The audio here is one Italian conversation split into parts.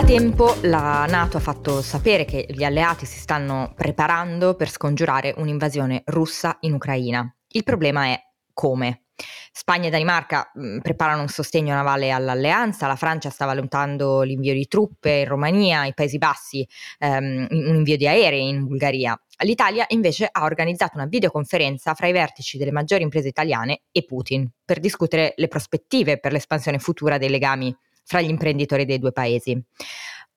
Da tempo la Nato ha fatto sapere che gli alleati si stanno preparando per scongiurare un'invasione russa in Ucraina. Il problema è come. Spagna e Danimarca mh, mm, preparano un sostegno navale all'alleanza, la Francia sta valutando l'invio di truppe in Romania, i Paesi Bassi ehm, un invio di aerei in Bulgaria. L'Italia invece ha organizzato una videoconferenza fra i vertici delle maggiori imprese italiane e Putin per discutere le prospettive per l'espansione futura dei legami fra gli imprenditori dei due paesi.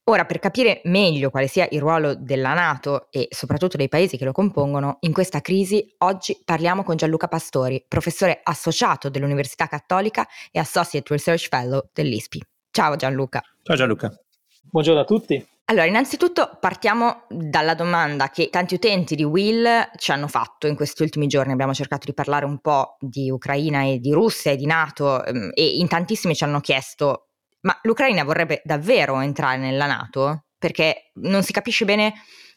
Ora, per capire meglio quale sia il ruolo della Nato e soprattutto dei paesi che lo compongono in questa crisi, oggi parliamo con Gianluca Pastori, professore associato dell'Università Cattolica e Associate Research Fellow dell'ISPI. Ciao Gianluca. Ciao Gianluca. Buongiorno a tutti. Allora, innanzitutto partiamo dalla domanda che tanti utenti di Will ci hanno fatto in questi ultimi giorni. Abbiamo cercato di parlare un po' di Ucraina e di Russia e di Nato ehm, e in tantissimi ci hanno chiesto ma l'Ucraina vorrebbe davvero entrare nella Nato? Perché non si capisce bene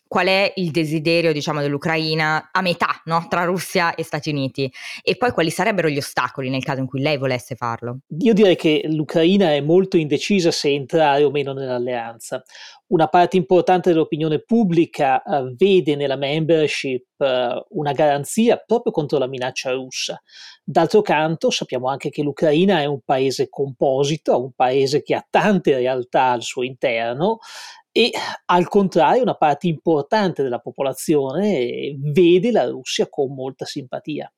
qual è il desiderio, diciamo, dell'Ucraina a metà, no? tra Russia e Stati Uniti e poi quali sarebbero gli ostacoli nel caso in cui lei volesse farlo? Io direi che l'Ucraina è molto indecisa se entrare o meno nell'alleanza. Una parte importante dell'opinione pubblica uh, vede nella membership uh, una garanzia proprio contro la minaccia russa. D'altro canto sappiamo anche che l'Ucraina è un paese composito, un paese che ha tante realtà al suo interno e al contrario una parte importante della popolazione vede la Russia con molta simpatia.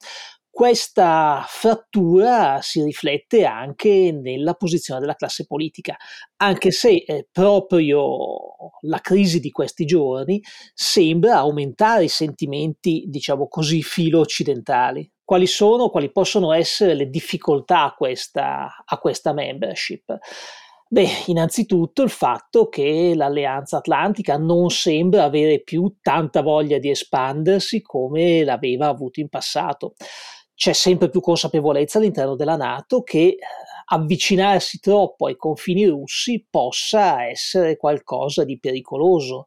Questa frattura si riflette anche nella posizione della classe politica, anche se eh, proprio la crisi di questi giorni sembra aumentare i sentimenti, diciamo così, filo occidentali. Quali sono, quali possono essere le difficoltà a questa, a questa membership? Beh, innanzitutto il fatto che l'Alleanza Atlantica non sembra avere più tanta voglia di espandersi come l'aveva avuto in passato. C'è sempre più consapevolezza all'interno della Nato che eh, avvicinarsi troppo ai confini russi possa essere qualcosa di pericoloso.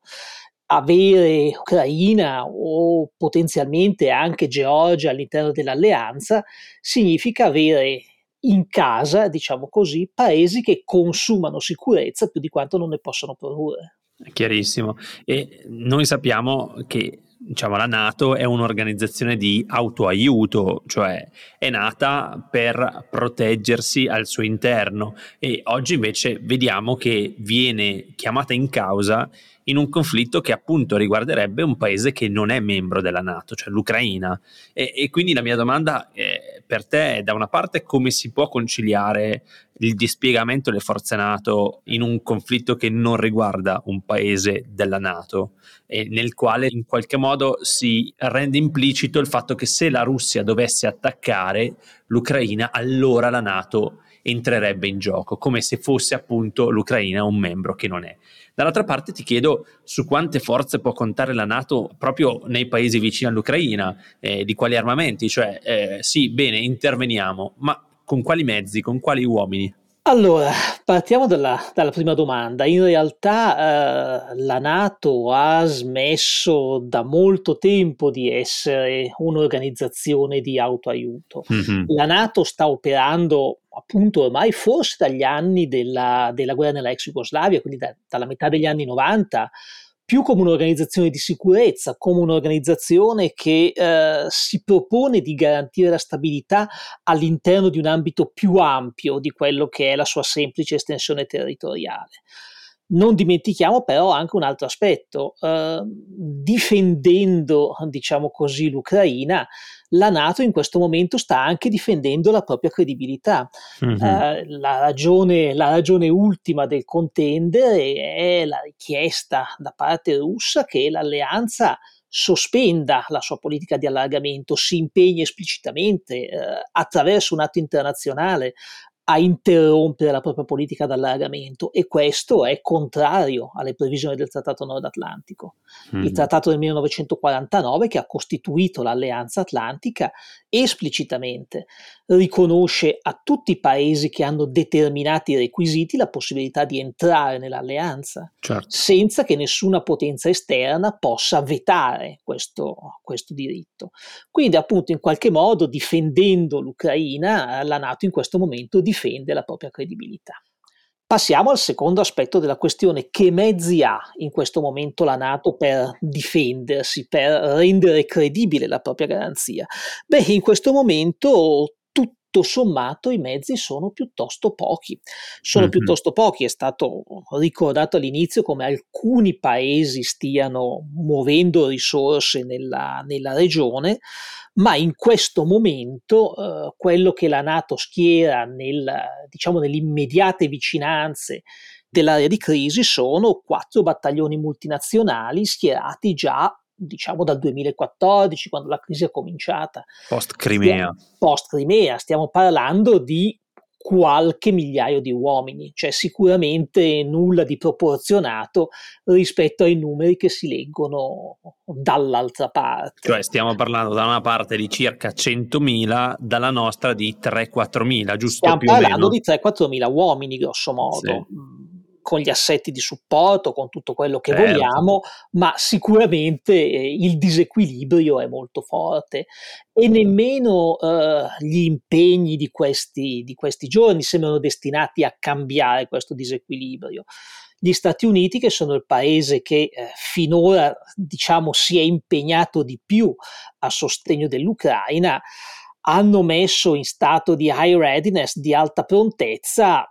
Avere Ucraina o potenzialmente anche Georgia all'interno dell'alleanza significa avere in casa, diciamo così, paesi che consumano sicurezza più di quanto non ne possono produrre. Chiarissimo. E noi sappiamo che diciamo, la Nato è un'organizzazione di autoaiuto, cioè è nata per proteggersi al suo interno e oggi invece vediamo che viene chiamata in causa in un conflitto che appunto riguarderebbe un paese che non è membro della Nato, cioè l'Ucraina. E, e quindi la mia domanda eh, per te è da una parte come si può conciliare il dispiegamento delle forze NATO in un conflitto che non riguarda un paese della Nato e nel quale in qualche modo si rende implicito il fatto che se la Russia dovesse attaccare l'Ucraina, allora la Nato entrerebbe in gioco, come se fosse appunto l'Ucraina un membro che non è. Dall'altra parte ti chiedo su quante forze può contare la Nato proprio nei paesi vicini all'Ucraina, eh, di quali armamenti, cioè eh, sì, bene, interveniamo, ma con quali mezzi, con quali uomini? Allora, partiamo dalla, dalla prima domanda. In realtà eh, la Nato ha smesso da molto tempo di essere un'organizzazione di autoaiuto. Mm-hmm. La Nato sta operando appunto ormai forse dagli anni della, della guerra nella ex Jugoslavia, quindi da, dalla metà degli anni 90, più come un'organizzazione di sicurezza, come un'organizzazione che eh, si propone di garantire la stabilità all'interno di un ambito più ampio di quello che è la sua semplice estensione territoriale. Non dimentichiamo però anche un altro aspetto, eh, difendendo, diciamo così, l'Ucraina, la Nato in questo momento sta anche difendendo la propria credibilità. Mm-hmm. Eh, la, ragione, la ragione ultima del contendere è la richiesta da parte russa che l'alleanza sospenda la sua politica di allargamento, si impegni esplicitamente eh, attraverso un atto internazionale a interrompere la propria politica d'allargamento e questo è contrario alle previsioni del Trattato Nord Atlantico. Mm. Il Trattato del 1949 che ha costituito l'Alleanza Atlantica esplicitamente riconosce a tutti i paesi che hanno determinati requisiti la possibilità di entrare nell'alleanza certo. senza che nessuna potenza esterna possa vetare questo, questo diritto. Quindi appunto in qualche modo difendendo l'Ucraina la Nato in questo momento difende la propria credibilità. Passiamo al secondo aspetto della questione, che mezzi ha in questo momento la Nato per difendersi, per rendere credibile la propria garanzia? Beh, in questo momento tutto sommato i mezzi sono piuttosto pochi. Sono mm-hmm. piuttosto pochi, è stato ricordato all'inizio come alcuni paesi stiano muovendo risorse nella, nella regione, ma in questo momento eh, quello che la Nato schiera nel, diciamo, nelle immediate vicinanze dell'area di crisi sono quattro battaglioni multinazionali schierati già diciamo dal 2014, quando la crisi è cominciata. Post Crimea. Post Crimea, stiamo parlando di qualche migliaio di uomini, cioè sicuramente nulla di proporzionato rispetto ai numeri che si leggono dall'altra parte. Cioè stiamo parlando da una parte di circa 100.000, dalla nostra di 3-4.000, giusto stiamo parlando di 3-4.000 uomini, grosso modo. Sì mm con gli assetti di supporto, con tutto quello che certo. vogliamo, ma sicuramente eh, il disequilibrio è molto forte e nemmeno eh, gli impegni di questi, di questi giorni sembrano destinati a cambiare questo disequilibrio. Gli Stati Uniti, che sono il paese che eh, finora diciamo, si è impegnato di più a sostegno dell'Ucraina, hanno messo in stato di high readiness, di alta prontezza,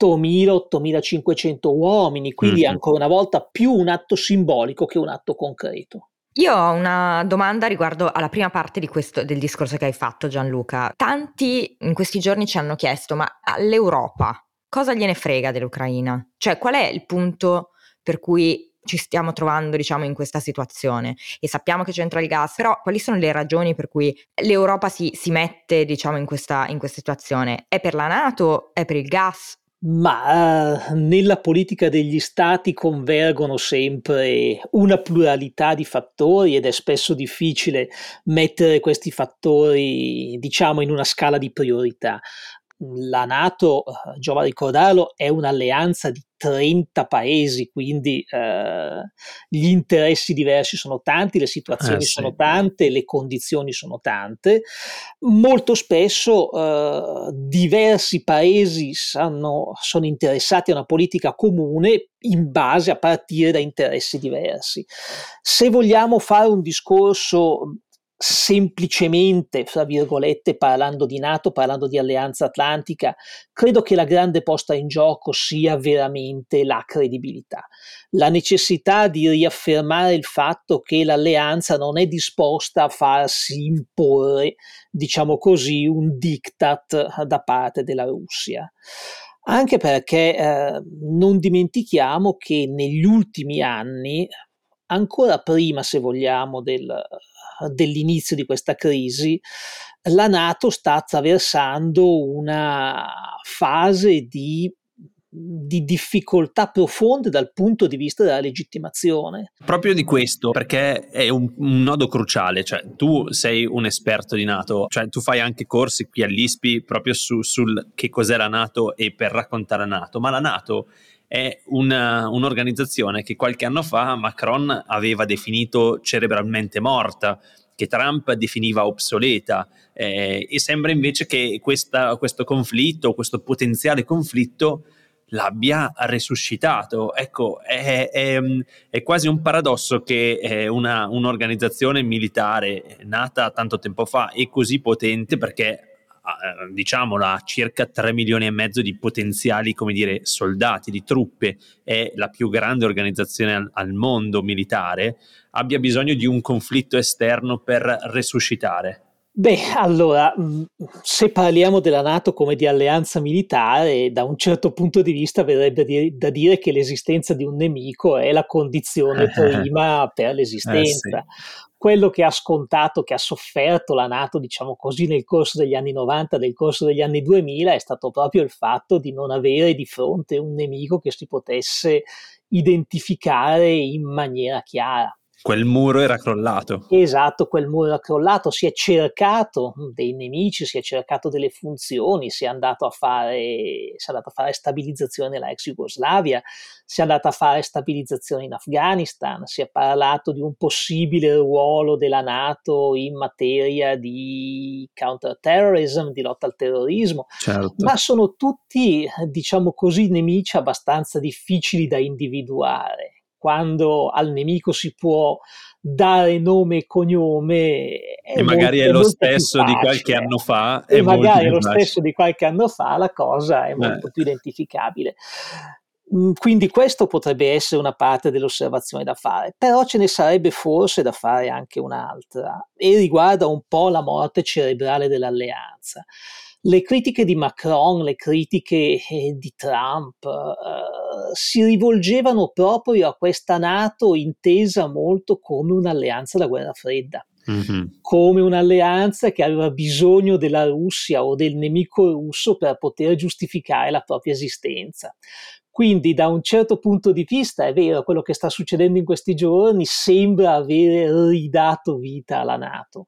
8.000-8.500 uomini, quindi mm-hmm. ancora una volta più un atto simbolico che un atto concreto. Io ho una domanda riguardo alla prima parte questo, del discorso che hai fatto Gianluca. Tanti in questi giorni ci hanno chiesto, ma all'Europa cosa gliene frega dell'Ucraina? Cioè qual è il punto per cui ci stiamo trovando diciamo in questa situazione e sappiamo che c'entra il gas, però quali sono le ragioni per cui l'Europa si, si mette diciamo in questa, in questa situazione? È per la Nato? È per il gas? Ma uh, nella politica degli stati convergono sempre una pluralità di fattori ed è spesso difficile mettere questi fattori, diciamo, in una scala di priorità la Nato, eh, giova ricordarlo, è un'alleanza di 30 paesi, quindi eh, gli interessi diversi sono tanti, le situazioni eh, sì. sono tante, le condizioni sono tante. Molto spesso eh, diversi paesi sanno, sono interessati a una politica comune in base a partire da interessi diversi. Se vogliamo fare un discorso semplicemente, fra virgolette, parlando di Nato, parlando di alleanza atlantica, credo che la grande posta in gioco sia veramente la credibilità, la necessità di riaffermare il fatto che l'alleanza non è disposta a farsi imporre, diciamo così, un diktat da parte della Russia. Anche perché eh, non dimentichiamo che negli ultimi anni, ancora prima se vogliamo del, dell'inizio di questa crisi, la Nato sta attraversando una fase di di difficoltà profonde dal punto di vista della legittimazione. Proprio di questo, perché è un, un, nodo cruciale, cioè tu sei un esperto di Nato, cioè tu fai anche corsi qui all'ISPI proprio su, sul che cos'è la Nato e per raccontare la Nato, ma la Nato è una, un'organizzazione che qualche anno fa Macron aveva definito cerebralmente morta, che Trump definiva obsoleta eh, e sembra invece che questa, questo conflitto, questo potenziale conflitto l'abbia resuscitato. Ecco, è, è, è, quasi un paradosso che una, un'organizzazione militare nata tanto tempo fa e così potente perché eh, diciamolo, ha circa 3 milioni e mezzo di potenziali, come dire, soldati, di truppe, è la più grande organizzazione al, al mondo militare, abbia bisogno di un conflitto esterno per resuscitare. Beh, allora, mm, se parliamo della NATO come di alleanza militare, da un certo punto di vista verrebbe da dire che l'esistenza di un nemico è la condizione prima per l'esistenza. Eh, sì. Quello che ha scontato, che ha sofferto la NATO, diciamo così, nel corso degli anni 90, nel corso degli anni 2000, è stato proprio il fatto di non avere di fronte un nemico che si potesse identificare in maniera chiara. Quel muro era crollato. Esatto, quel muro era crollato, si è cercato dei nemici, si è cercato delle funzioni, si è andato a fare, si è andato a fare stabilizzazione nella ex Jugoslavia, si è andato a fare stabilizzazione in Afghanistan, si è parlato di un possibile ruolo della Nato in materia di counterterrorism, di lotta al terrorismo, certo. ma sono tutti, diciamo così, nemici abbastanza difficili da individuare quando al nemico si può dare nome e cognome. e magari molto, è lo stesso di qualche anno fa. E magari è lo stesso di qualche anno fa, la cosa è molto eh. più identificabile. Mm, quindi questo potrebbe essere una parte dell'osservazione da fare, però ce ne sarebbe forse da fare anche un'altra e riguarda un po' la morte cerebrale dell'alleanza le critiche di Macron, le critiche eh, di Trump eh, si rivolgevano proprio a questa Nato intesa molto come un'alleanza da guerra fredda. Mm-hmm. come un'alleanza che aveva bisogno della Russia o del nemico russo per poter giustificare la propria esistenza. Quindi da un certo punto di vista è vero, quello che sta succedendo in questi giorni sembra avere ridato vita alla Nato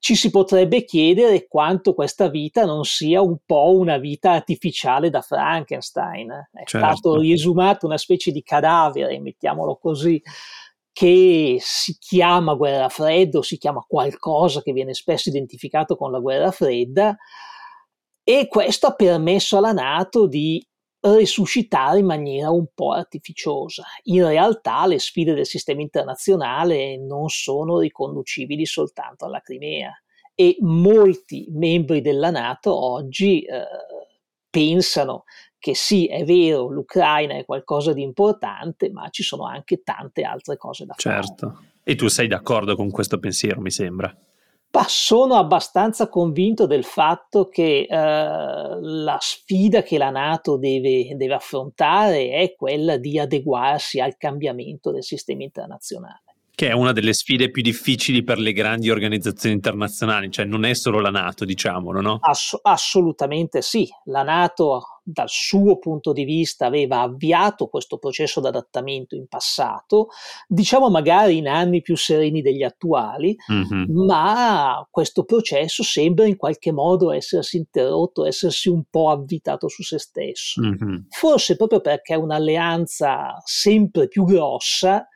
ci si potrebbe chiedere quanto questa vita non sia un po' una vita artificiale da Frankenstein. È certo. stato riesumato una specie di cadavere, mettiamolo così, che si chiama guerra fredda o si chiama qualcosa che viene spesso identificato con la guerra fredda e questo ha permesso alla Nato di risuscitare in maniera un po' artificiosa. In realtà le sfide del sistema internazionale non sono riconducibili soltanto alla Crimea e molti membri della Nato oggi eh, pensano che sì, è vero, l'Ucraina è qualcosa di importante, ma ci sono anche tante altre cose da certo. fare. Certo. E tu sei d'accordo con questo pensiero, mi sembra. Ma sono abbastanza convinto del fatto che eh, la sfida che la Nato deve, deve affrontare è quella di adeguarsi al cambiamento del sistema internazionale che è una delle sfide più difficili per le grandi organizzazioni internazionali, cioè non è solo la Nato, diciamolo, no? Ass- assolutamente sì. La Nato, dal suo punto di vista, aveva avviato questo processo di adattamento in passato, diciamo magari in anni più sereni degli attuali, mm-hmm. ma questo processo sembra in qualche modo essersi interrotto, essersi un po' avvitato su se stesso. Mm-hmm. Forse proprio perché è un'alleanza sempre più grossa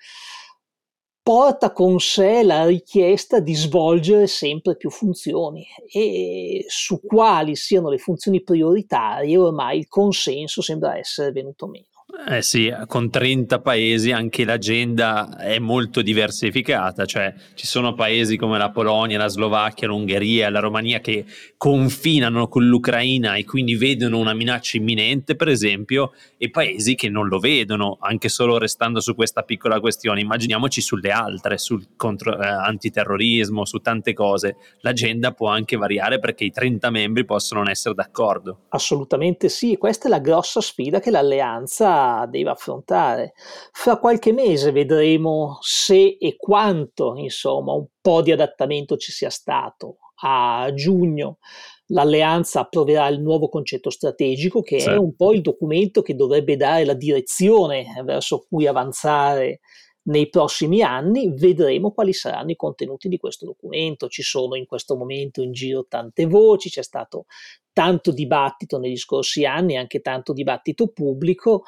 porta con sé la richiesta di svolgere sempre più funzioni e su quali siano le funzioni prioritarie ormai il consenso sembra essere venuto meno. Eh sì, con 30 paesi anche l'agenda è molto diversificata, cioè ci sono paesi come la Polonia, la Slovacchia, l'Ungheria, la Romania che confinano con l'Ucraina e quindi vedono una minaccia imminente, per esempio, e paesi che non lo vedono, anche solo restando su questa piccola questione. Immaginiamoci sulle altre, sul contro, eh, antiterrorismo, su tante cose. L'agenda può anche variare perché i 30 membri possono non essere d'accordo. Assolutamente sì, questa è la grossa sfida che l'alleanza deve affrontare. Fra qualche mese vedremo se e quanto, insomma, un po' di adattamento ci sia stato. A giugno l'alleanza approverà il nuovo concetto strategico, che sì. è un po' il documento che dovrebbe dare la direzione verso cui avanzare nei prossimi anni vedremo quali saranno i contenuti di questo documento. Ci sono in questo momento in giro tante voci, c'è stato tanto dibattito negli scorsi anni, anche tanto dibattito pubblico.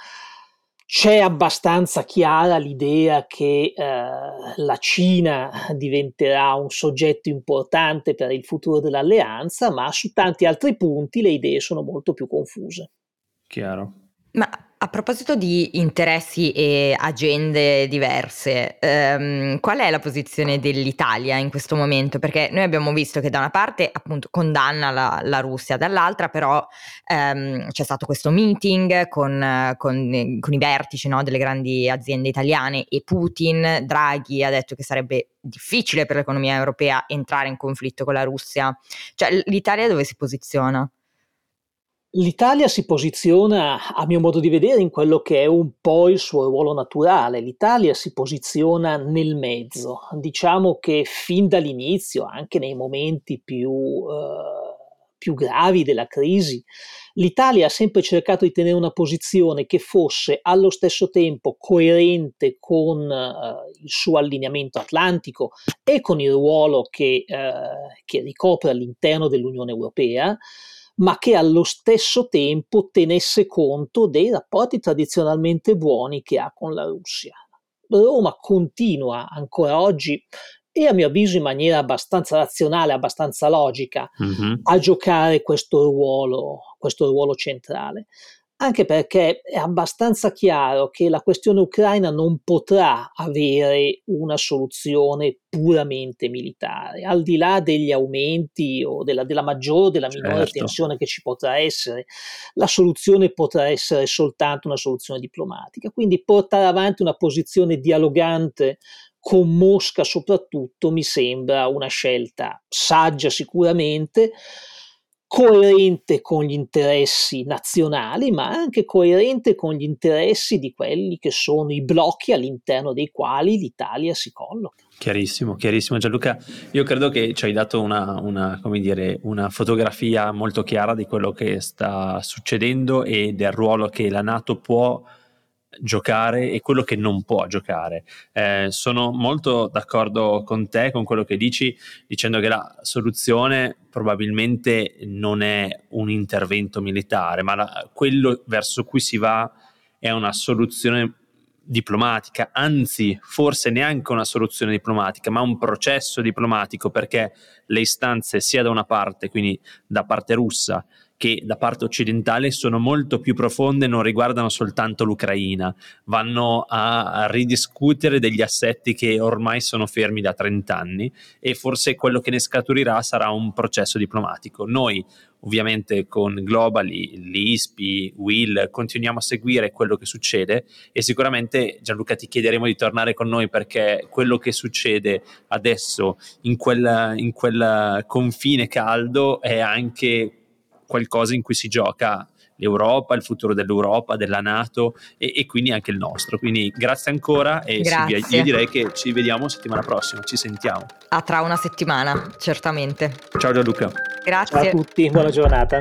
C'è abbastanza chiara l'idea che eh, la Cina diventerà un soggetto importante per il futuro dell'alleanza, ma su tanti altri punti le idee sono molto più confuse. Chiaro. Ma a proposito di interessi e agende diverse, ehm, qual è la posizione dell'Italia in questo momento? Perché noi abbiamo visto che da una parte appunto condanna la, la Russia, dall'altra però ehm, c'è stato questo meeting con, con, con i vertici no, delle grandi aziende italiane e Putin, Draghi ha detto che sarebbe difficile per l'economia europea entrare in conflitto con la Russia. Cioè l'Italia dove si posiziona? L'Italia si posiziona, a mio modo di vedere, in quello che è un po' il suo ruolo naturale. L'Italia si posiziona nel mezzo. Diciamo che fin dall'inizio, anche nei momenti più, eh, più gravi della crisi, l'Italia ha sempre cercato di tenere una posizione che fosse allo stesso tempo coerente con eh, il suo allineamento atlantico e con il ruolo che, eh, che ricopre all'interno dell'Unione Europea ma che allo stesso tempo tenesse conto dei rapporti tradizionalmente buoni che ha con la Russia. Roma continua ancora oggi e a mio avviso in maniera abbastanza razionale, abbastanza logica, mm-hmm. a giocare questo ruolo, questo ruolo centrale anche perché è abbastanza chiaro che la questione ucraina non potrà avere una soluzione puramente militare, al di là degli aumenti o della, della maggiore o della minore certo. tensione che ci potrà essere, la soluzione potrà essere soltanto una soluzione diplomatica. Quindi portare avanti una posizione dialogante con Mosca soprattutto mi sembra una scelta saggia sicuramente, coerente con gli interessi nazionali, ma anche coerente con gli interessi di quelli che sono i blocchi all'interno dei quali l'Italia si colloca. Chiarissimo, chiarissimo Gianluca. Io credo che ci hai dato una, una, dire, una fotografia molto chiara di quello che sta succedendo e del ruolo che la Nato può giocare e quello che non può giocare. Eh, sono molto d'accordo con te, con quello che dici, dicendo che la soluzione probabilmente non è un intervento militare, ma la, quello verso cui si va è una soluzione diplomatica, anzi forse neanche una soluzione diplomatica, ma un processo diplomatico perché le istanze sia da una parte, quindi da parte russa, che da parte occidentale sono molto più profonde, non riguardano soltanto l'Ucraina, vanno a, ridiscutere degli assetti che ormai sono fermi da 30 anni e forse quello che ne scaturirà sarà un processo diplomatico. Noi ovviamente con Global, l'ISPI, Will, continuiamo a seguire quello che succede e sicuramente Gianluca ti chiederemo di tornare con noi perché quello che succede adesso in quel, in quel confine caldo è anche qualcosa in cui si gioca l'Europa, il futuro dell'Europa, della Nato e, e quindi anche il nostro. Quindi grazie ancora e Silvia, io direi che ci vediamo settimana prossima, ci sentiamo. A tra una settimana, certamente. Ciao Gianluca. Grazie. Ciao a tutti, buona giornata.